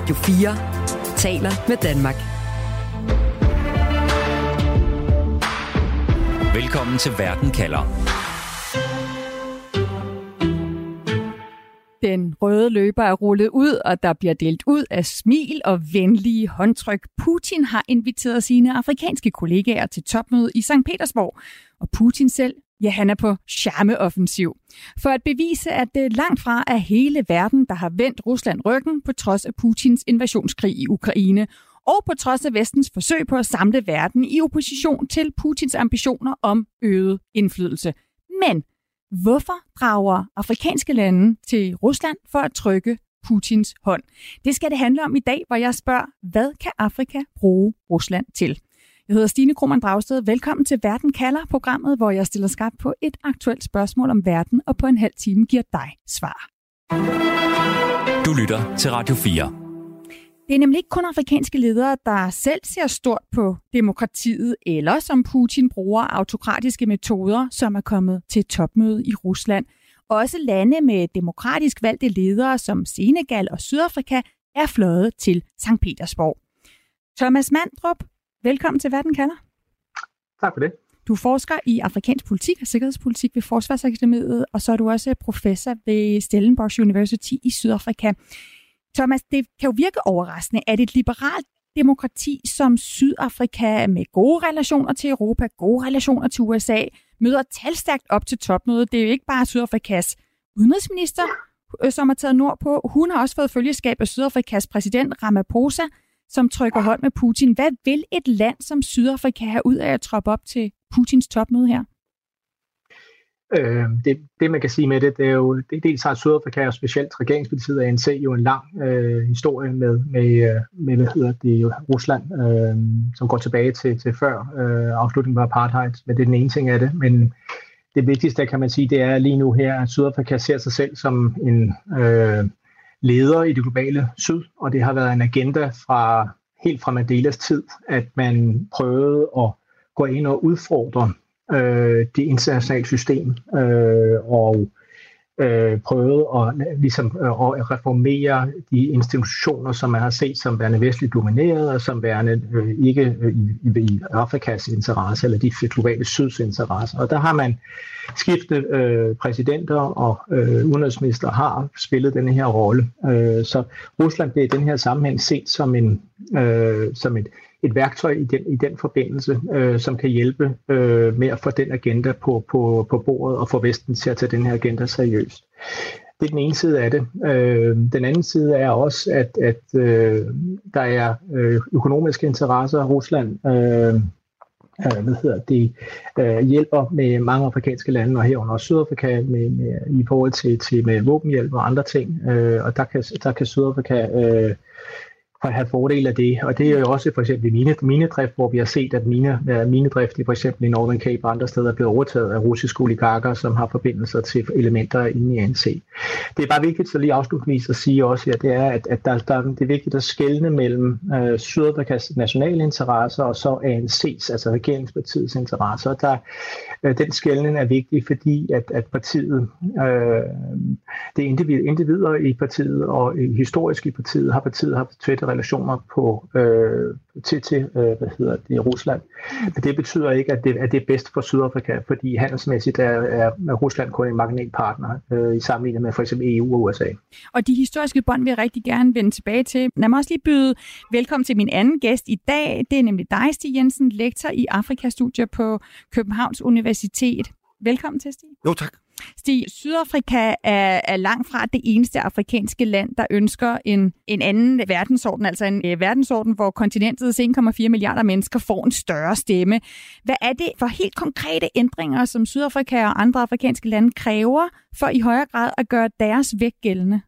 Radio 4 taler med Danmark. Velkommen til Verden kalder. Den røde løber er rullet ud, og der bliver delt ud af smil og venlige håndtryk. Putin har inviteret sine afrikanske kollegaer til topmøde i St. Petersborg, og Putin selv Ja, han er på charmeoffensiv. For at bevise, at det langt fra er hele verden, der har vendt Rusland ryggen på trods af Putins invasionskrig i Ukraine, og på trods af vestens forsøg på at samle verden i opposition til Putins ambitioner om øget indflydelse. Men hvorfor drager afrikanske lande til Rusland for at trykke Putins hånd? Det skal det handle om i dag, hvor jeg spørger, hvad kan Afrika bruge Rusland til? Jeg hedder Stine Krohmann Dragsted. Velkommen til Verden kalder, programmet, hvor jeg stiller skarpt på et aktuelt spørgsmål om verden, og på en halv time giver dig svar. Du lytter til Radio 4. Det er nemlig ikke kun afrikanske ledere, der selv ser stort på demokratiet, eller som Putin bruger autokratiske metoder, som er kommet til topmøde i Rusland. Også lande med demokratisk valgte ledere som Senegal og Sydafrika er fløjet til St. Petersborg. Thomas Mandrup, Velkommen til Verden kalder. Tak for det. Du forsker i afrikansk politik og sikkerhedspolitik ved Forsvarsakademiet, og så er du også professor ved Stellenbosch University i Sydafrika. Thomas, det kan jo virke overraskende, at et liberalt demokrati som Sydafrika med gode relationer til Europa, gode relationer til USA, møder talstærkt op til topmødet. Det er jo ikke bare Sydafrikas udenrigsminister, øh, som har taget nordpå. Hun har også fået følgeskab af Sydafrikas præsident Ramaphosa, som trykker hånd med Putin. Hvad vil et land som Sydafrika have ud af at troppe op til Putins topmøde her? Øh, det, det man kan sige med det, det er jo, det dels har Sydafrika og specielt regeringspartiet ANC jo en lang øh, historie med, med, øh, med hvad hedder det, Rusland, øh, som går tilbage til, til før øh, afslutningen på apartheid, men det er den ene ting af det, men det vigtigste, kan man sige, det er lige nu her, at Sydafrika ser sig selv som en øh, leder i det globale syd, og det har været en agenda fra helt fra Mandelas tid, at man prøvede at gå ind og udfordre øh, det internationale system øh, og øh, prøvet at, ligesom, øh, at reformere de institutioner, som man har set som værende vestligt domineret, og som værende øh, ikke øh, i, i Afrikas interesse, eller de globale syds interesse. Og der har man skiftet øh, præsidenter og øh, udenrigsminister har spillet den her rolle. Øh, så Rusland bliver i den her sammenhæng set som, en, øh, som et, et værktøj i den, i den forbindelse, øh, som kan hjælpe øh, med at få den agenda på, på, på bordet og få Vesten til at tage den her agenda seriøst. Det er den ene side af det. Øh, den anden side er også, at, at øh, der er øh, økonomiske interesser. Rusland øh, øh, hvad hedder det, øh, hjælper med mange afrikanske lande, og herunder også Sydafrika, med, med, i forhold til, til med våbenhjælp og andre ting. Øh, og der kan, der kan Sydafrika øh, at have fordel af det. Og det er jo også for eksempel mine, minedrift, hvor vi har set, at mine, øh, minedrift i for eksempel i Northern Cape og andre steder er blevet overtaget af russiske oligarker, som har forbindelser til elementer inde i ANC. Det er bare vigtigt så lige afslutningsvis at sige også, at det er, at, at der, der, det er vigtigt at skelne mellem øh, Sydafrikas nationale interesser og så ANC's, altså regeringspartiets interesser. Der, øh, den skældning er vigtig, fordi at, at partiet, øh, det er individ, individer i partiet, og historisk i partiet har partiet haft tætte relationer på, øh, til, til øh, hvad hedder det, Rusland. Men det betyder ikke, at det, at det er bedst for Sydafrika, fordi handelsmæssigt er, er Rusland kun en magnetpartner øh, i sammenligning med for eksempel EU og USA. Og de historiske bånd vil jeg rigtig gerne vende tilbage til. Lad mig også lige byde velkommen til min anden gæst i dag. Det er nemlig dig, Stig Jensen, lektor i Afrikastudier på Københavns Universitet. Velkommen til, Stig. Jo, tak. Stig, Sydafrika er, er langt fra det eneste afrikanske land, der ønsker en, en anden verdensorden, altså en øh, verdensorden, hvor kontinentets 1,4 milliarder mennesker får en større stemme. Hvad er det for helt konkrete ændringer, som Sydafrika og andre afrikanske lande kræver for i højere grad at gøre deres vægt gældende?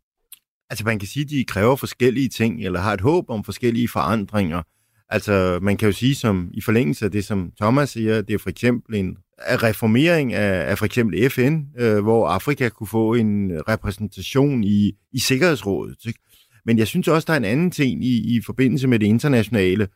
Altså man kan sige, at de kræver forskellige ting, eller har et håb om forskellige forandringer. Altså man kan jo sige, som i forlængelse af det, som Thomas siger, det er for eksempel en reformering af, af for eksempel FN, øh, hvor Afrika kunne få en repræsentation i, i Sikkerhedsrådet. Ikke? Men jeg synes også, der er en anden ting i, i forbindelse med det internationale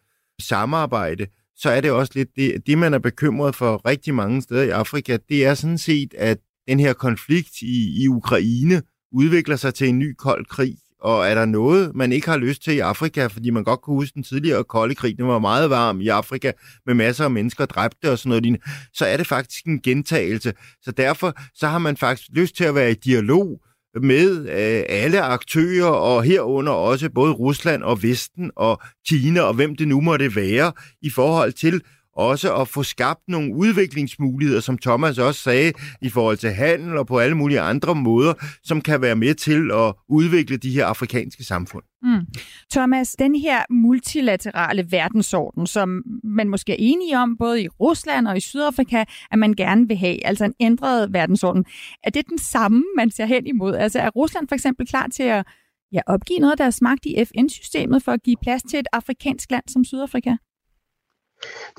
samarbejde, så er det også lidt det, det, man er bekymret for rigtig mange steder i Afrika, det er sådan set, at den her konflikt i, i Ukraine udvikler sig til en ny kold krig. Og er der noget, man ikke har lyst til i Afrika, fordi man godt kunne huske den tidligere kolde krig, den var meget varm i Afrika, med masser af mennesker dræbte og sådan noget, så er det faktisk en gentagelse. Så derfor så har man faktisk lyst til at være i dialog med øh, alle aktører, og herunder også både Rusland og Vesten og Kina og hvem det nu måtte være, i forhold til også at få skabt nogle udviklingsmuligheder, som Thomas også sagde, i forhold til handel og på alle mulige andre måder, som kan være med til at udvikle de her afrikanske samfund. Mm. Thomas, den her multilaterale verdensorden, som man måske er enige om, både i Rusland og i Sydafrika, at man gerne vil have, altså en ændret verdensorden, er det den samme, man ser hen imod? Altså er Rusland for eksempel klar til at ja, opgive noget af deres magt i FN-systemet for at give plads til et afrikansk land som Sydafrika?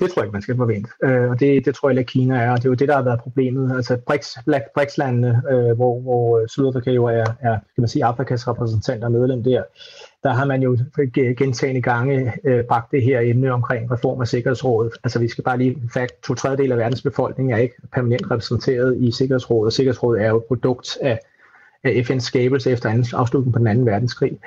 Det tror jeg ikke, man skal forvente. Øh, og det, det tror jeg ikke, Kina er, og det er jo det, der har været problemet. Altså BRICS, BRICS-landene, øh, hvor, hvor øh, Sydafrika jo er, er kan man sige, Afrikas repræsentant og medlem der, der har man jo gentagende gange øh, bragt det her emne omkring reform af Sikkerhedsrådet. Altså vi skal bare lige fakt, to tredjedel af verdens befolkning er ikke permanent repræsenteret i Sikkerhedsrådet, og Sikkerhedsrådet er jo et produkt af af FN's skabelse efter afslutningen på den anden verdenskrig,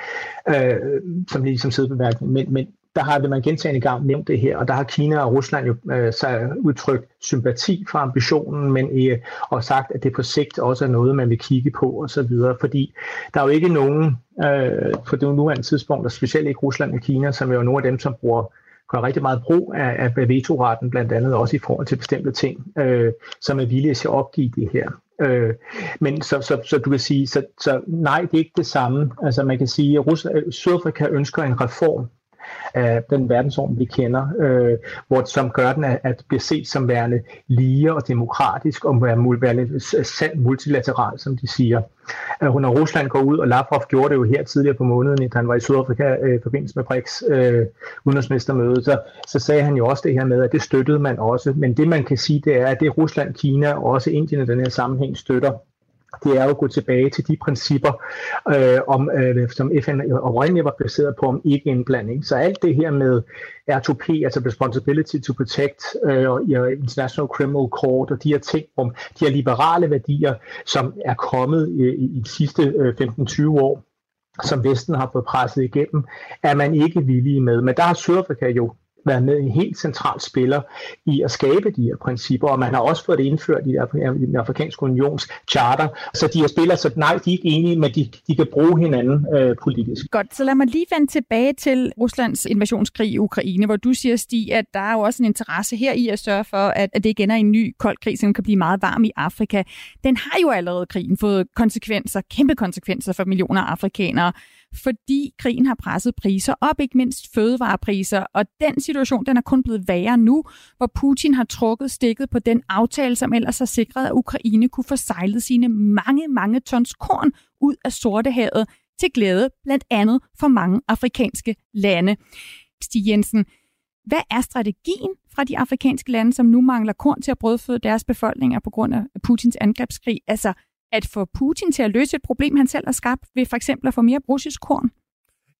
øh, som ligesom sidebemærkning. Men, men der har man gentagende gang nævnt det her, og der har Kina og Rusland jo øh, så udtrykt sympati for ambitionen, men øh, og sagt, at det på sigt også er noget, man vil kigge på og så videre, fordi der er jo ikke nogen øh, på det nuværende tidspunkt, og specielt ikke Rusland og Kina, som er jo nogle af dem, som bruger gør rigtig meget brug af, af vetoretten, blandt andet også i forhold til bestemte ting, øh, som er villige til at opgive det her. Øh, men så, så, så du kan sige, så, så nej, det er ikke det samme. Altså man kan sige, at Rusland, Sydafrika ønsker en reform af den verdensorden, vi kender, øh, hvor, som gør den, at, at bliver set som værende lige og demokratisk, og være, være sand multilateral, som de siger. Øh, når Rusland går ud, og Lavrov gjorde det jo her tidligere på måneden, da han var i Sydafrika øh, i forbindelse med BRICS øh, udenrigsministermøde, så, så sagde han jo også det her med, at det støttede man også. Men det man kan sige, det er, at det Rusland, Kina og også Indien i den her sammenhæng støtter, det er jo at gå tilbage til de principper, øh, om, øh, som FN oprindeligt var baseret på om ikke-indblanding. Så alt det her med R2P, altså Responsibility to Protect, øh, og øh, International Criminal Court, og de her ting om de her liberale værdier, som er kommet øh, i, i de sidste øh, 15-20 år, som Vesten har fået presset igennem, er man ikke villige med. Men der har Sydafrika jo været med en helt central spiller i at skabe de her principper, og man har også fået det indført i den afrikanske unions charter, så de her spiller, så nej, de er ikke enige, men de, de kan bruge hinanden øh, politisk. Godt, så lad mig lige vende tilbage til Ruslands invasionskrig i Ukraine, hvor du siger, Stig, at der er jo også en interesse her i at sørge for, at, at det igen er en ny kold krig, som kan blive meget varm i Afrika. Den har jo allerede krigen fået konsekvenser, kæmpe konsekvenser for millioner af afrikanere fordi krigen har presset priser op, ikke mindst fødevarepriser, og den situation den er kun blevet værre nu, hvor Putin har trukket stikket på den aftale, som ellers har sikret, at Ukraine kunne få sejlet sine mange, mange tons korn ud af Sortehavet til glæde blandt andet for mange afrikanske lande. Stig Jensen, hvad er strategien fra de afrikanske lande, som nu mangler korn til at brødføde deres befolkninger på grund af Putins angrebskrig? Altså, at få Putin til at løse et problem, han selv har skabt, ved for eksempel at få mere russisk korn?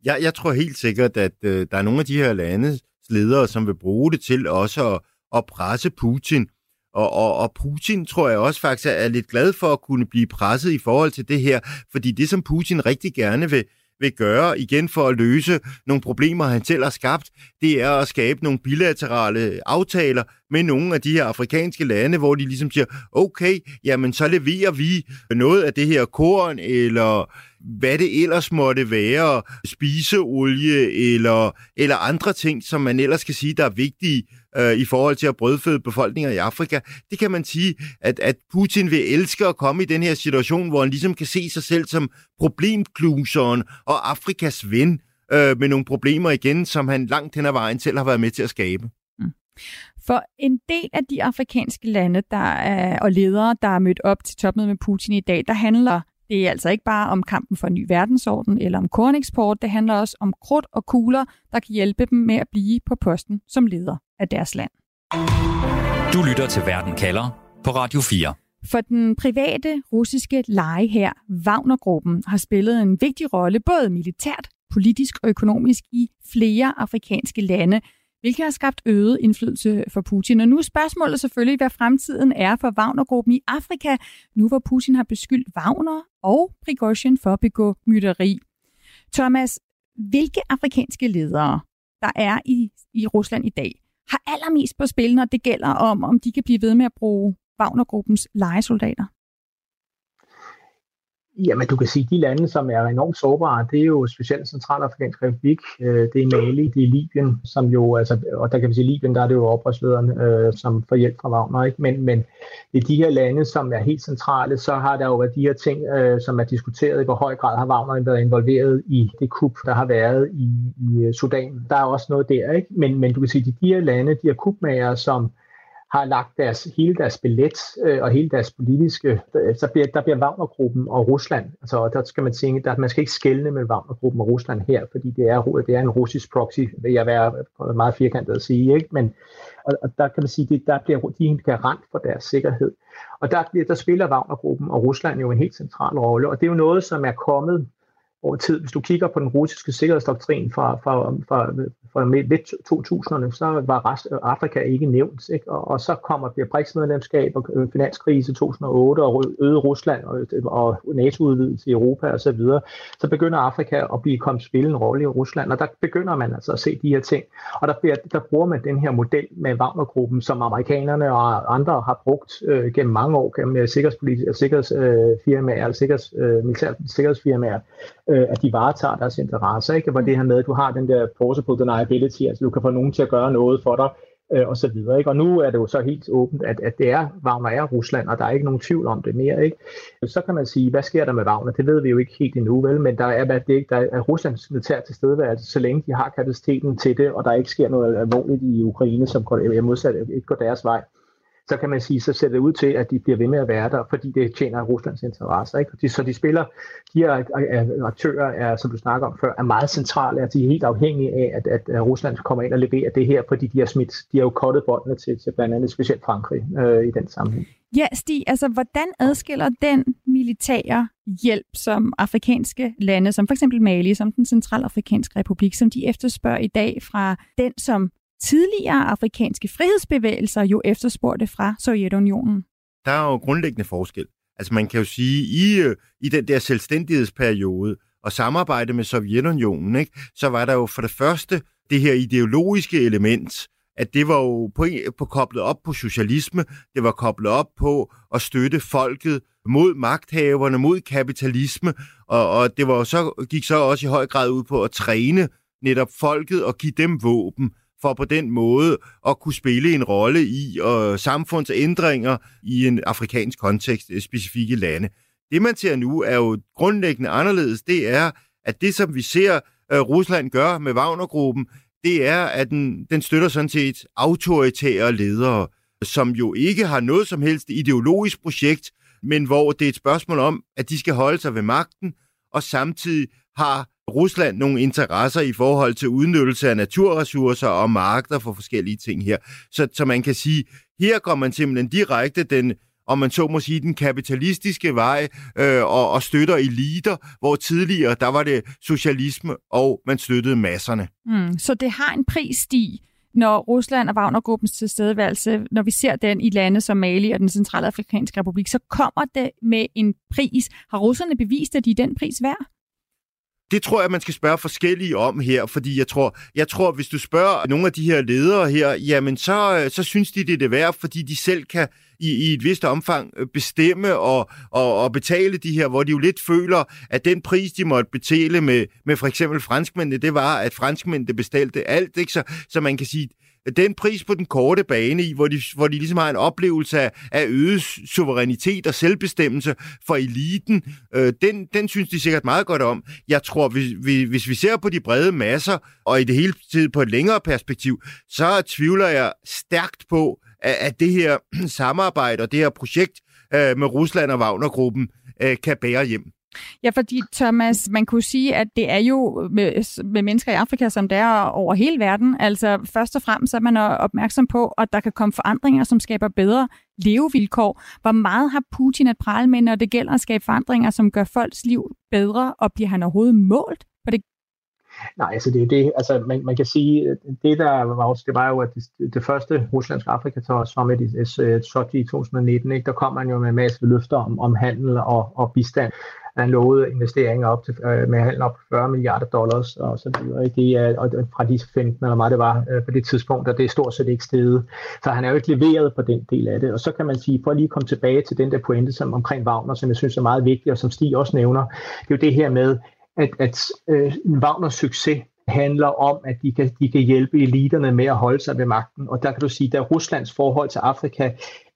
Jeg, jeg tror helt sikkert, at øh, der er nogle af de her landes ledere, som vil bruge det til også at, at presse Putin. Og, og, og Putin tror jeg også faktisk er lidt glad for at kunne blive presset i forhold til det her, fordi det, som Putin rigtig gerne vil, vil gøre igen for at løse nogle problemer, han selv har skabt, det er at skabe nogle bilaterale aftaler med nogle af de her afrikanske lande, hvor de ligesom siger, okay, jamen så leverer vi noget af det her korn, eller hvad det ellers måtte være, spiseolie eller, eller andre ting, som man ellers kan sige, der er vigtige øh, i forhold til at brødføde befolkninger i Afrika. Det kan man sige, at, at Putin vil elske at komme i den her situation, hvor han ligesom kan se sig selv som problemkluseren og Afrikas ven øh, med nogle problemer igen, som han langt hen ad vejen selv har været med til at skabe. Mm. For en del af de afrikanske lande der er, og ledere, der er mødt op til topmødet med Putin i dag, der handler det er altså ikke bare om kampen for en ny verdensorden eller om korneksport, det handler også om krudt og kugler, der kan hjælpe dem med at blive på posten som leder af deres land. Du lytter til Verden kalder på Radio 4. For den private russiske leje her, Wagner-gruppen, har spillet en vigtig rolle både militært, politisk og økonomisk i flere afrikanske lande, hvilket har skabt øget indflydelse for Putin. Og nu er spørgsmålet selvfølgelig, hvad fremtiden er for Wagner-gruppen i Afrika, nu hvor Putin har beskyldt Wagner og Prigozhin for at begå mytteri. Thomas, hvilke afrikanske ledere, der er i, i Rusland i dag, har allermest på spil, når det gælder om, om de kan blive ved med at bruge Wagnergruppens legesoldater? Jamen, du kan sige, at de lande, som er enormt sårbare, det er jo specielt Centralafrikansk Republik, øh, det er Mali, det er Libyen, som jo, altså, og der kan vi sige, Libyen, der er det jo oprørslederen, øh, som får hjælp fra Wagner, ikke? Men, men i de her lande, som er helt centrale, så har der jo været de her ting, øh, som er diskuteret, i hvor høj grad har Wagner været involveret i det kup, der har været i, i Sudan. Der er også noget der, ikke? Men, men du kan sige, at de her lande, de her kupmager, som har lagt deres, hele deres billet øh, og hele deres politiske, øh, så bliver, der bliver Wagnergruppen og Rusland, altså der skal man tænke, at man skal ikke skelne med Wagnergruppen og Rusland her, fordi det er, det er en russisk proxy, vil jeg være meget firkantet at sige, ikke? men og, og der kan man sige, at der bliver de en garant for deres sikkerhed. Og der, bliver, der spiller Wagnergruppen og Rusland jo en helt central rolle, og det er jo noget, som er kommet over tid. Hvis du kigger på den russiske sikkerhedsdoktrin fra, fra, fra, fra midt 2000'erne, så var rest, Afrika ikke nævnt. Ikke? Og, og så kommer bliver BRICS-medlemskab og øh, finanskrise 2008 og øde Rusland og, øh, og NATO-udvidelse i Europa osv. Så, videre. så begynder Afrika at blive kommet spille en rolle i Rusland, og der begynder man altså at se de her ting. Og der, bliver, der bruger man den her model med Wagner-gruppen, som amerikanerne og andre har brugt øh, gennem mange år gennem sikkerhedspolitiske sikkerhedsfirmaer, øh, sikkerheds, øh, øh militære sikkerhedsfirmaer, øh, at de varetager deres interesser. Ikke? Hvor det her med, at du har den der plausible deniability, altså du kan få nogen til at gøre noget for dig, øh, og så videre. Ikke? Og nu er det jo så helt åbent, at, at det er, Wagner er Rusland, og der er ikke nogen tvivl om det mere. Ikke? Så kan man sige, hvad sker der med Wagner? Det ved vi jo ikke helt endnu, vel? men der er, hvad det, der er Ruslands militær til stedeværelse, så længe de har kapaciteten til det, og der ikke sker noget alvorligt i Ukraine, som går, modsat ikke går deres vej så kan man sige, så ser det ud til, at de bliver ved med at være der, fordi det tjener Ruslands interesser. Ikke? De, så de spiller, de her øh, øh, aktører, er, som du snakker om før, er meget centrale, at de er helt afhængige af, at, at Rusland kommer ind og leverer det her, fordi de har, smidt, de har jo kottet båndene til, til blandt andet specielt Frankrig øh, i den sammenhæng. Ja, Stig, altså hvordan adskiller den militære hjælp, som afrikanske lande, som for eksempel Mali, som den centralafrikanske republik, som de efterspørger i dag fra den, som tidligere afrikanske frihedsbevægelser jo efterspurgte fra Sovjetunionen. Der er jo grundlæggende forskel. Altså man kan jo sige, i, øh, i den der selvstændighedsperiode og samarbejde med Sovjetunionen, ikke, så var der jo for det første det her ideologiske element, at det var jo på, på koblet op på socialisme, det var koblet op på at støtte folket mod magthaverne, mod kapitalisme, og, og det var så, gik så også i høj grad ud på at træne netop folket og give dem våben for på den måde at kunne spille en rolle i og samfundsændringer i en afrikansk kontekst, øh, specifikke lande. Det man ser nu er jo grundlæggende anderledes. Det er, at det som vi ser øh, Rusland gør med Wagnergruppen, det er, at den, den støtter sådan set autoritære ledere, som jo ikke har noget som helst ideologisk projekt, men hvor det er et spørgsmål om, at de skal holde sig ved magten, og samtidig har Rusland nogle interesser i forhold til udnyttelse af naturressourcer og markeder for forskellige ting her. Så, så man kan sige, her går man simpelthen direkte den, om man så må sige, den kapitalistiske vej øh, og, og støtter eliter, hvor tidligere, der var det socialisme, og man støttede masserne. Mm, så det har en pris, Stig, når Rusland og Wagnergruppens tilstedeværelse, når vi ser den i lande som Mali og den centrale afrikanske republik, så kommer det med en pris. Har russerne bevist, at de er den pris værd? Det tror jeg, man skal spørge forskellige om her, fordi jeg tror, jeg tror hvis du spørger nogle af de her ledere her, jamen så, øh, så synes de, det er det værd, fordi de selv kan i, i et vist omfang øh, bestemme og, og, og betale de her, hvor de jo lidt føler, at den pris, de måtte betale med, med for eksempel franskmændene, det var, at franskmændene bestalte alt, ikke? Så, så man kan sige, den pris på den korte bane i, hvor de, hvor de ligesom har en oplevelse af, af øget suverænitet og selvbestemmelse for eliten, øh, den, den synes de sikkert meget godt om. Jeg tror, hvis vi, hvis vi ser på de brede masser, og i det hele tid på et længere perspektiv, så tvivler jeg stærkt på, at, at det her samarbejde og det her projekt øh, med Rusland og Wagnergruppen øh, kan bære hjem. Ja, fordi Thomas, man kunne sige, at det er jo med, med mennesker i Afrika, som det er over hele verden. Altså først og fremmest er man opmærksom på, at der kan komme forandringer, som skaber bedre levevilkår. Hvor meget har Putin at prale med, når det gælder at skabe forandringer, som gør folks liv bedre, og bliver han overhovedet målt på det Nej, altså det er det, altså man, man kan sige, det der var også, det var jo, at det, det første ruslandske Afrika Summit i Sochi i 2019, ikke, der kom man jo med en masse løfter om, om handel og, og bistand. Han lovede investeringer op til, øh, med handel op 40 milliarder dollars og så videre. Det er, og fra de 15 eller meget det var øh, på det tidspunkt, og det er stort set ikke steget. Så han er jo ikke leveret på den del af det. Og så kan man sige, for at lige komme tilbage til den der pointe som omkring Wagner, som jeg synes er meget vigtig, og som Stig også nævner, det er jo det her med, at, at øh, Wagners succes handler om, at de kan, de kan hjælpe eliterne med at holde sig ved magten. Og der kan du sige, at Ruslands forhold til Afrika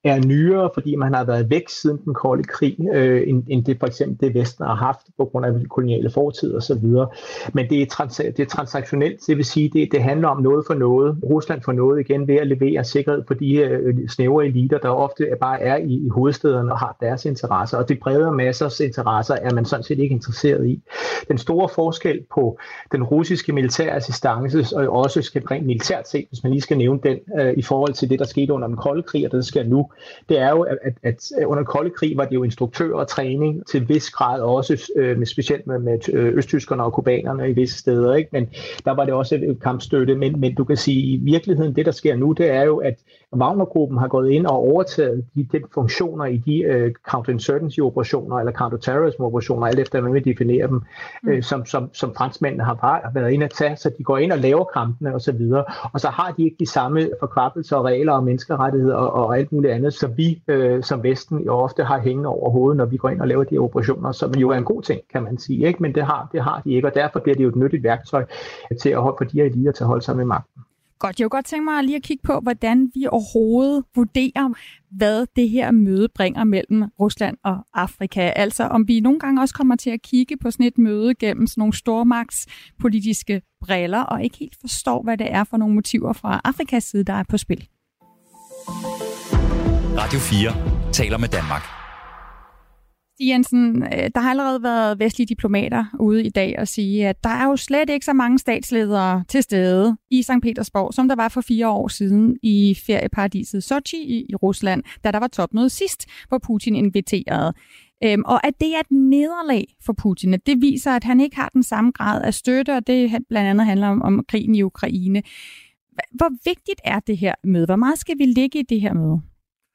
er nyere, fordi man har været væk siden den kolde krig, øh, end, end det for eksempel det Vesten har haft på grund af den koloniale fortid og så videre. Men det er, trans, det er transaktionelt, det vil sige, det, det handler om noget for noget. Rusland får noget igen ved at levere sikkerhed for de øh, snævre eliter, der ofte bare er i, i hovedstederne og har deres interesser, og det brede massers interesser er man sådan set ikke interesseret i. Den store forskel på den russiske militære assistance, og også skal rent militært set, hvis man lige skal nævne den, øh, i forhold til det, der skete under den kolde krig, og det, der sker nu, det er jo, at, at, under kolde krig var det jo instruktør og træning til vis grad også, øh, med, specielt med, med øh, østtyskerne og kubanerne i visse steder, ikke? men der var det også kampstøtte. Men, men du kan sige, i virkeligheden, det der sker nu, det er jo, at Wagner-gruppen har gået ind og overtaget de, de funktioner i de uh, counterinsurgency-operationer eller counterterrorism-operationer, alt efter, hvordan vi definerer dem, mm. uh, som, som, som franskmændene har været inde at tage, så de går ind og laver kampene osv., og, så videre. og så har de ikke de samme forkvabelser og regler og menneskerettigheder og, og alt muligt andet, som vi uh, som Vesten jo ofte har hængende over hovedet, når vi går ind og laver de operationer, som jo er en god ting, kan man sige, ikke? men det har, det har de ikke, og derfor bliver det jo et nyttigt værktøj til at holde for de her eliter til at holde sig med magten. Godt, jeg kunne godt tænke mig lige at kigge på, hvordan vi overhovedet vurderer, hvad det her møde bringer mellem Rusland og Afrika. Altså om vi nogle gange også kommer til at kigge på sådan et møde gennem sådan nogle stormagtspolitiske briller, og ikke helt forstår, hvad det er for nogle motiver fra Afrikas side, der er på spil. Radio 4 taler med Danmark. Stig Jensen, øh, der har allerede været vestlige diplomater ude i dag og sige, at der er jo slet ikke så mange statsledere til stede i St. Petersborg, som der var for fire år siden i ferieparadiset Sochi i, i Rusland, da der var topmøde sidst, hvor Putin inviterede. Øhm, og at det er et nederlag for Putin, at det viser, at han ikke har den samme grad af støtte, og det blandt andet handler om, om krigen i Ukraine. Hvor vigtigt er det her møde? Hvor meget skal vi ligge i det her møde?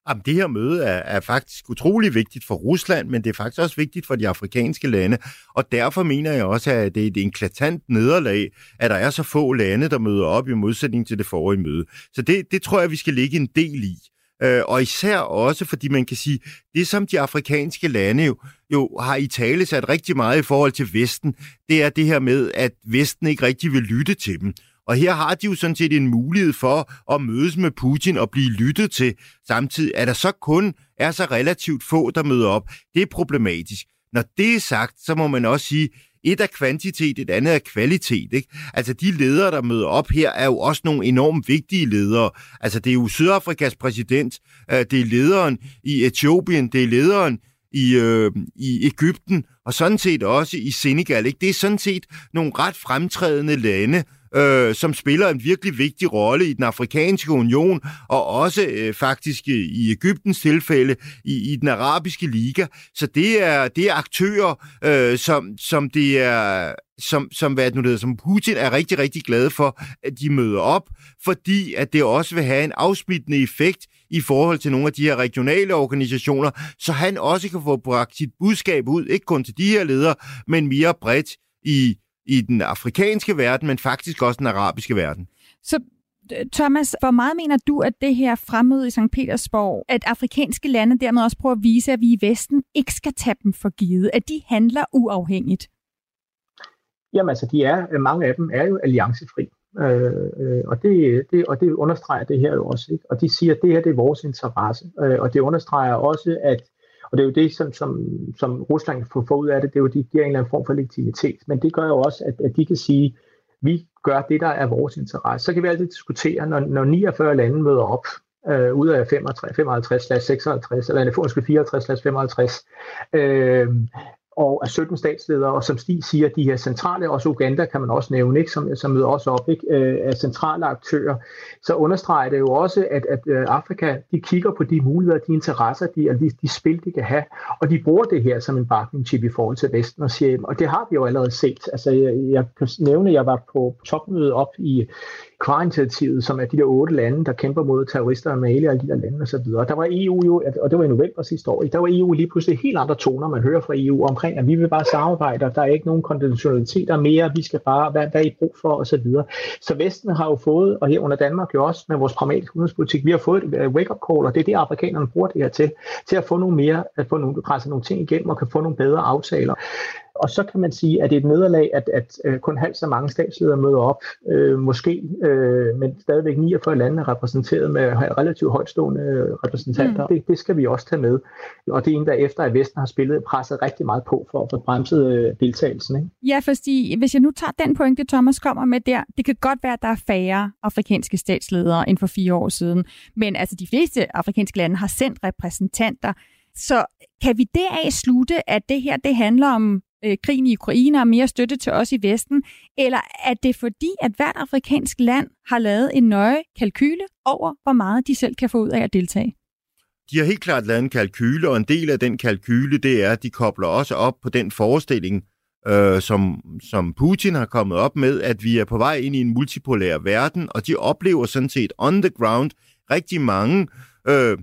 Jamen, det her møde er, er faktisk utrolig vigtigt for Rusland, men det er faktisk også vigtigt for de afrikanske lande, og derfor mener jeg også, at det er et enklatant nederlag, at der er så få lande, der møder op i modsætning til det forrige møde. Så det, det tror jeg, vi skal lægge en del i. Øh, og især også, fordi man kan sige, det som de afrikanske lande jo, jo har i tale sat rigtig meget i forhold til Vesten, det er det her med, at Vesten ikke rigtig vil lytte til dem. Og her har de jo sådan set en mulighed for at mødes med Putin og blive lyttet til samtidig. At der så kun er så relativt få, der møder op, det er problematisk. Når det er sagt, så må man også sige, et er kvantitet, et andet er kvalitet. Ikke? Altså de ledere, der møder op her, er jo også nogle enormt vigtige ledere. Altså det er jo Sydafrikas præsident, øh, det er lederen i Etiopien, det er lederen i, øh, i Ægypten, og sådan set også i Senegal. Ikke? Det er sådan set nogle ret fremtrædende lande, øh, som spiller en virkelig vigtig rolle i den afrikanske union, og også øh, faktisk øh, i Ægyptens tilfælde i, i den arabiske liga. Så det er, det er aktører, øh, som, som det er som, som, hvad nu hedder, som Putin er rigtig, rigtig glad for, at de møder op, fordi at det også vil have en afsmittende effekt i forhold til nogle af de her regionale organisationer, så han også kan få bragt sit budskab ud, ikke kun til de her ledere, men mere bredt i i den afrikanske verden, men faktisk også den arabiske verden. Så Thomas, hvor meget mener du, at det her fremmøde i St. Petersborg, at afrikanske lande dermed også prøver at vise, at vi i Vesten ikke skal tage dem for givet, at de handler uafhængigt? Jamen altså, de er, mange af dem er jo alliancefri. Øh, øh, og, det, det, og det understreger det her jo også. Ikke? Og de siger, at det her det er vores interesse. Øh, og det understreger også, at og det er jo det, som, som, som Rusland får få ud af det, det er jo, at de giver en eller anden form for legitimitet. Men det gør jo også, at, at de kan sige, vi gør det, der er vores interesse. Så kan vi altid diskutere, når, når 49 lande møder op, øh, ud af 55, 55 56, eller en 54 55, øh, og af 17 statsledere, og som Stig siger, de her centrale, også Uganda kan man også nævne, ikke, som, som møder også op, ikke, øh, af centrale aktører, så understreger det jo også, at, at øh, Afrika, de kigger på de muligheder, de interesser, de, de, de spil, de kan have, og de bruger det her som en bargaining chip i forhold til Vesten, og, siger, og det har vi jo allerede set. Altså, jeg, jeg kan nævne, at jeg var på topmødet op i, Kvar-initiativet, som er de der otte lande, der kæmper mod terrorister og Mali og de der lande osv. Der var EU jo, og det var i november sidste år, der var EU lige pludselig helt andre toner, man hører fra EU omkring, at vi vil bare samarbejde, og der er ikke nogen konditionaliteter mere, vi skal bare, hvad, hvad er I brug for osv. Så, så Vesten har jo fået, og her under Danmark jo også med vores pragmatiske udenrigspolitik, vi har fået et øh, wake-up call, og det er det, afrikanerne bruger det her til, til at få nogle mere, at få nogle, presse nogle ting igennem og kan få nogle bedre aftaler. Og så kan man sige, at det er et nederlag, at, at øh, kun halvt så mange statsledere møder op, øh, måske, øh, men stadigvæk 49 lande er repræsenteret med relativt højtstående repræsentanter. Mm. Det, det skal vi også tage med. Og det er en, der efter at Vesten har spillet presset rigtig meget på for at få bremset øh, deltagelsen. Ikke? Ja, fordi hvis jeg nu tager den pointe, Thomas kommer med der, det kan godt være, at der er færre afrikanske statsledere end for fire år siden, men altså de fleste afrikanske lande har sendt repræsentanter. Så kan vi deraf slutte, at det her det handler om øh, krigen i Ukraine og mere støtte til os i Vesten, eller er det fordi, at hvert afrikansk land har lavet en nøje kalkyle over, hvor meget de selv kan få ud af at deltage? De har helt klart lavet en kalkyle, og en del af den kalkyle, det er, at de kobler også op på den forestilling, øh, som, som Putin har kommet op med, at vi er på vej ind i en multipolær verden, og de oplever sådan set on the ground rigtig mange øh,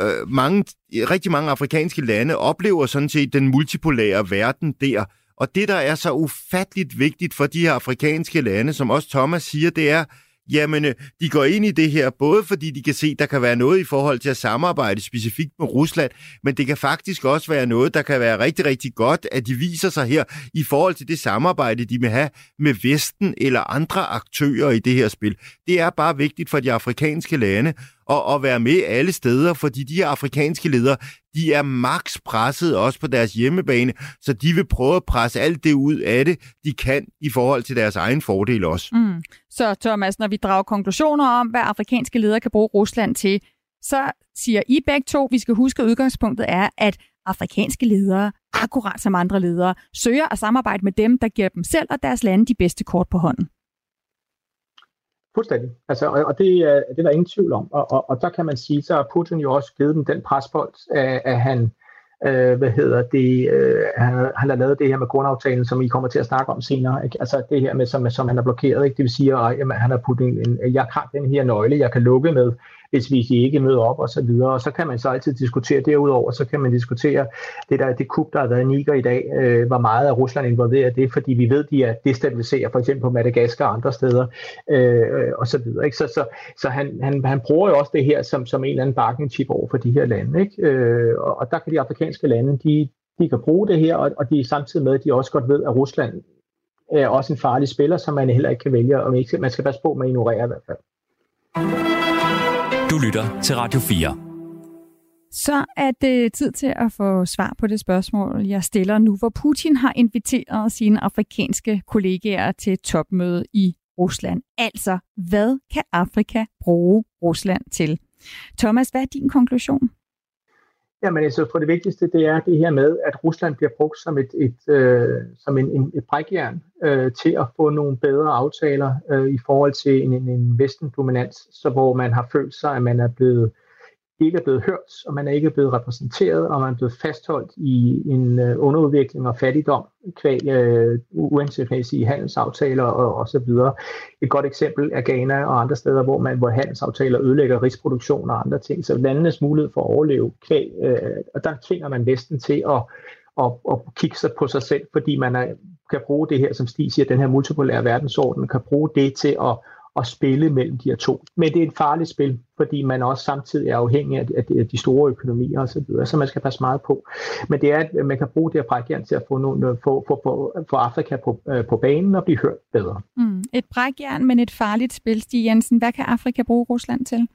øh, mange, rigtig mange afrikanske lande oplever sådan set den multipolære verden der. Og det, der er så ufatteligt vigtigt for de her afrikanske lande, som også Thomas siger, det er, jamen, øh, de går ind i det her, både fordi de kan se, der kan være noget i forhold til at samarbejde specifikt med Rusland, men det kan faktisk også være noget, der kan være rigtig, rigtig godt, at de viser sig her i forhold til det samarbejde, de vil have med Vesten eller andre aktører i det her spil. Det er bare vigtigt for de afrikanske lande, og at være med alle steder, fordi de her afrikanske ledere, de er max presset også på deres hjemmebane, så de vil prøve at presse alt det ud af det, de kan i forhold til deres egen fordel også. Mm. Så Thomas, når vi drager konklusioner om, hvad afrikanske ledere kan bruge Rusland til, så siger I begge to, vi skal huske, at udgangspunktet er, at afrikanske ledere, akkurat som andre ledere, søger at samarbejde med dem, der giver dem selv og deres lande de bedste kort på hånden. Fuldstændig. Altså, og, og det, øh, det er der ingen tvivl om. Og, og, og der kan man sige, så har Putin jo også givet dem den presbold, at, at han, øh, hvad hedder det, øh, han, han har lavet det her med grundaftalen, som I kommer til at snakke om senere. Ikke? Altså det her med, som, som han har blokeret, ikke? det vil sige, at jamen, han har puttet en, jeg har den her nøgle, jeg kan lukke med, hvis vi ikke møder op og så videre. Og så kan man så altid diskutere derudover, så kan man diskutere det der det kub, der har været i Niger i dag, øh, hvor meget er Rusland involveret i det, fordi vi ved, de er destabiliserer for eksempel på Madagaskar og andre steder øh, og så videre. Ikke? Så, så, så han, han, han bruger jo også det her som, som en eller anden bargaining chip over for de her lande. Ikke? Øh, og, og der kan de afrikanske lande, de, de kan bruge det her, og, og de er samtidig med, at de også godt ved, at Rusland er også en farlig spiller, som man heller ikke kan vælge, og man skal passe på med at ignorere i hvert fald. Du lytter til Radio 4. Så er det tid til at få svar på det spørgsmål, jeg stiller nu, hvor Putin har inviteret sine afrikanske kollegaer til topmøde i Rusland. Altså, hvad kan Afrika bruge Rusland til? Thomas, hvad er din konklusion? Jamen altså, for det vigtigste, det er det her med, at Rusland bliver brugt som et, et, øh, som en, en, et brækjern øh, til at få nogle bedre aftaler øh, i forhold til en, en, en vesten-dominans, så hvor man har følt sig, at man er blevet øh, ikke er blevet hørt, og man er ikke blevet repræsenteret, og man er blevet fastholdt i en øh, underudvikling og fattigdom, kvæg øh, uhensigtsmæssige handelsaftaler og, og så videre. Et godt eksempel er Ghana og andre steder, hvor man hvor handelsaftaler ødelægger rigsproduktion og andre ting. Så landenes mulighed for at overleve kvæg, øh, og der tvinger man Vesten til at, at, at kigge sig på sig selv, fordi man er, kan bruge det her, som Stig siger, den her multipolære verdensorden, kan bruge det til at at spille mellem de her to. Men det er et farligt spil, fordi man også samtidig er afhængig af de store økonomier osv., så, videre, så man skal passe meget på. Men det er, at man kan bruge det her brækjern til at få, nogle, få, få, få, få Afrika på, øh, på banen og blive hørt bedre. Mm. Et brækjern, men et farligt spil, Stig Jensen. Hvad kan Afrika bruge Rusland til?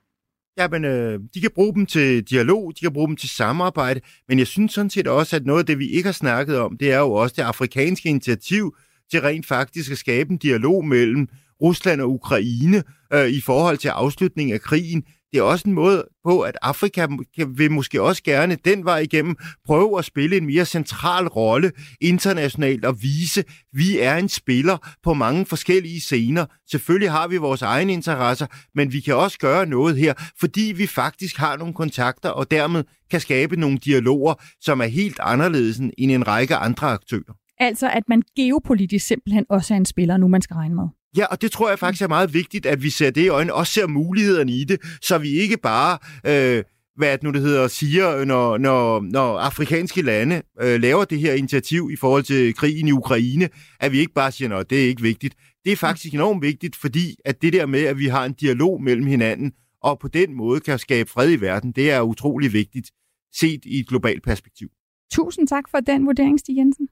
Jamen, øh, de kan bruge dem til dialog, de kan bruge dem til samarbejde, men jeg synes sådan set også, at noget af det, vi ikke har snakket om, det er jo også det afrikanske initiativ til rent faktisk at skabe en dialog mellem Rusland og Ukraine øh, i forhold til afslutning af krigen. Det er også en måde på, at Afrika vil måske også gerne den vej igennem prøve at spille en mere central rolle internationalt og vise, at vi er en spiller på mange forskellige scener. Selvfølgelig har vi vores egne interesser, men vi kan også gøre noget her, fordi vi faktisk har nogle kontakter og dermed kan skabe nogle dialoger, som er helt anderledes end en række andre aktører. Altså at man geopolitisk simpelthen også er en spiller, nu man skal regne med. Ja, og det tror jeg faktisk er meget vigtigt, at vi ser det i øjnene, også ser mulighederne i det, så vi ikke bare, øh, hvad det nu det hedder, siger, når, når, når afrikanske lande øh, laver det her initiativ i forhold til krigen i Ukraine, at vi ikke bare siger, at det er ikke vigtigt. Det er faktisk enormt vigtigt, fordi at det der med, at vi har en dialog mellem hinanden, og på den måde kan skabe fred i verden, det er utrolig vigtigt, set i et globalt perspektiv. Tusind tak for den vurdering, Stig Jensen.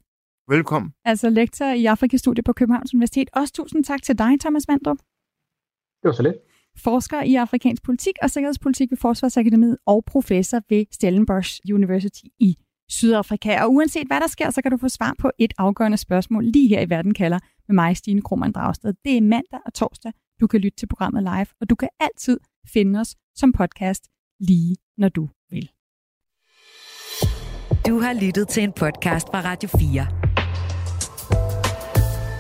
Velkommen. Altså lektor i Afrikastudiet på Københavns Universitet. Også tusind tak til dig, Thomas Mandrup. Det var så lidt. Forsker i afrikansk politik og sikkerhedspolitik ved Forsvarsakademiet og professor ved Stellenbosch University i Sydafrika. Og uanset hvad der sker, så kan du få svar på et afgørende spørgsmål lige her i Verden kalder med mig, Stine Krohmann Dragsted. Det er mandag og torsdag. Du kan lytte til programmet live, og du kan altid finde os som podcast lige når du vil. Du har lyttet til en podcast fra Radio 4.